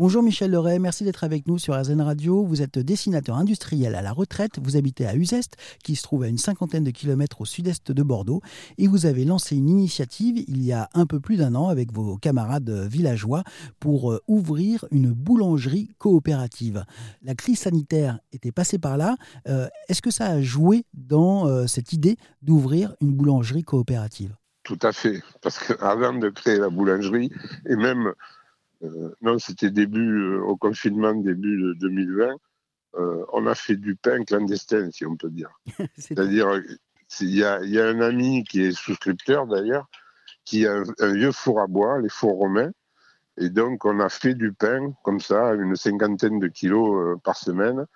Bonjour Michel Leray, merci d'être avec nous sur RZN Radio. Vous êtes dessinateur industriel à la retraite, vous habitez à Uzeste, qui se trouve à une cinquantaine de kilomètres au sud-est de Bordeaux, et vous avez lancé une initiative il y a un peu plus d'un an avec vos camarades villageois pour euh, ouvrir une boulangerie coopérative. La crise sanitaire était passée par là. Euh, est-ce que ça a joué dans euh, cette idée d'ouvrir une boulangerie coopérative? Tout à fait, parce qu'avant de créer la boulangerie, et même euh, non, c'était début euh, au confinement, début de 2020. Euh, on a fait du pain clandestin, si on peut dire. C'est-à-dire, il y, a, un ami qui est souscripteur d'ailleurs, qui a un, vieux four à bois, les fours romains. Et donc, on a fait du pain comme ça, une cinquantaine de kilos par semaine,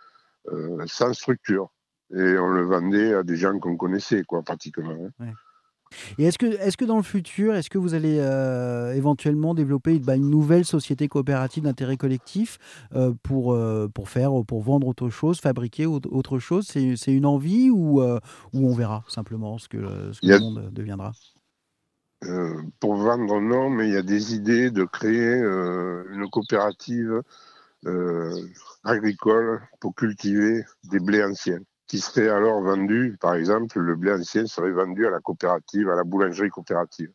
sans structure. Et on le vendait à des gens qu'on connaissait, quoi, pratiquement. Hein. Et est-ce que, est que dans le futur, est-ce que vous allez euh, éventuellement développer bah, une nouvelle société coopérative d'intérêt collectif euh, pour, euh, pour faire, pour vendre autre chose, fabriquer autre chose? C'est une envie ou, ou on verra simplement ce que, le monde deviendra? Pour vendre, non, mais il y a des idées de créer une coopérative agricole pour cultiver des blés anciens qui serait alors vendu, par exemple, le blé ancien serait vendu à la coopérative, à la boulangerie coopérative.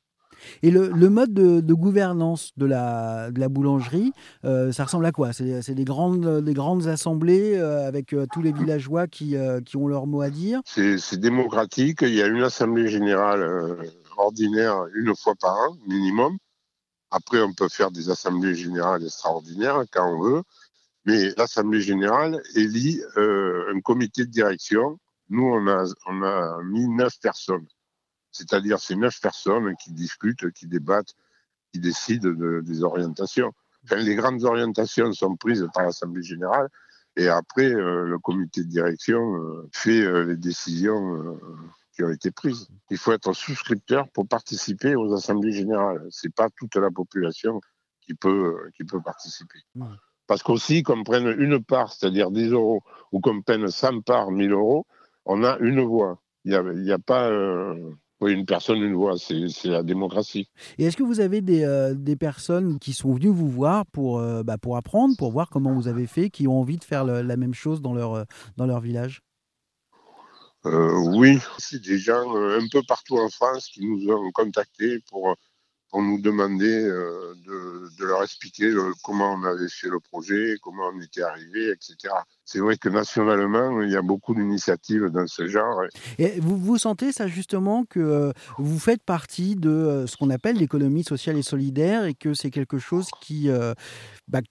Et le, mode de, gouvernance de la, de la boulangerie, euh, ça ressemble à quoi? C'est des grandes, des grandes assemblées euh, avec euh, tous les villageois qui, qui, ont leur mot à dire? C'est démocratique. Il y a une assemblée générale ordinaire une fois par an, minimum. Après, on peut faire des assemblées générales extraordinaires quand on veut. Mais l'Assemblée générale élit euh, un comité de direction. Nous, on a, on a mis neuf personnes. C'est-à-dire ces neuf personnes qui discutent, qui débattent, qui décident des orientations. les grandes orientations sont prises par l'Assemblée générale et après, euh, le comité de direction euh, fait les décisions qui ont été prises. Il faut être souscripteur pour participer aux assemblées générales. C'est pas toute la population qui peut, qui peut participer. Parce qu'aussi, qu'on prenne une part, c'est-à-dire 10 euros, ou qu'on prenne 100 parts, 1000 euros, on a une voix. Il n'y a, pas euh, une personne, une voix. C'est la démocratie. Et est-ce que vous avez des, euh, des, personnes qui sont venues vous voir pour, euh, bah, pour apprendre, pour voir comment vous avez fait, qui ont envie de faire la même chose dans leur, dans leur village? Oui, c'est des gens un peu partout en France qui nous ont contactés pour pour nous demander euh, de, leur expliquer euh, comment on avait fait le projet, comment on était arrivé, etc. C'est vrai que nationalement, il y a beaucoup d'initiatives dans ce genre. Et vous, vous sentez ça justement que euh, vous faites partie de ce qu'on appelle l'économie sociale et solidaire et que c'est quelque chose qui, bah,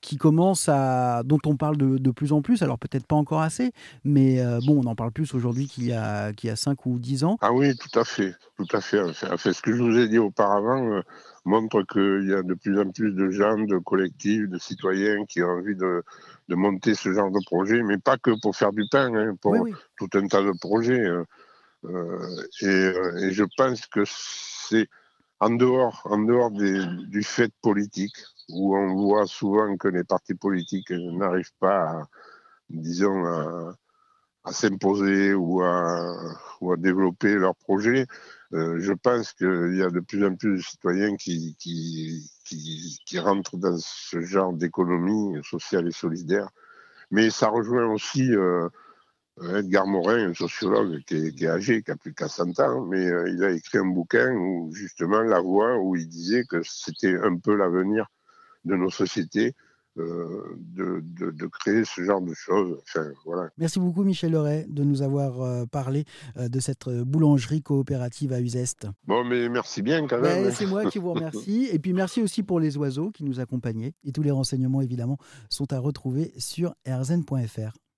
qui commence à, dont on parle de, de plus en plus, alors peut-être pas encore assez, mais euh, bon, on en parle plus aujourd'hui qu'il y a, qu'il y a 5 ou 10 ans. Ah oui, tout à fait, tout à fait. Enfin, ce que je vous ai dit auparavant euh, montre qu'il y a de plus en plus de gens, de collectifs, de citoyens qui ont envie de, de monter ce genre de projet, mais pas que pour faire du pain, hein, pour tout un tas de projets. Euh, et, et, je pense que c'est en dehors, en dehors du fait politique, où on voit souvent que les partis politiques n'arrivent pas, à, disons, à, s'imposer ou à, développer leurs projets. Euh, je pense qu'il y a de plus en plus de citoyens qui rentrent dans ce genre d'économie sociale et solidaire. Mais ça rejoint aussi euh, Edgar Morin, un sociologue qui est, qui est, âgé, qui a plus qu'à 100 ans, mais euh, il a écrit un bouquin où justement la voix, où il disait que c'était un peu l'avenir de nos sociétés euh, de, de, créer ce genre de choses. Enfin, voilà. Merci beaucoup Michel Leray de nous avoir euh, parlé de cette boulangerie coopérative à Uzeste. Bon, mais merci bien quand même. Ben, c'est moi qui vous remercie. Et puis merci aussi pour les oiseaux qui nous accompagnaient. Et tous les renseignements évidemment sont à retrouver sur rzn.fr.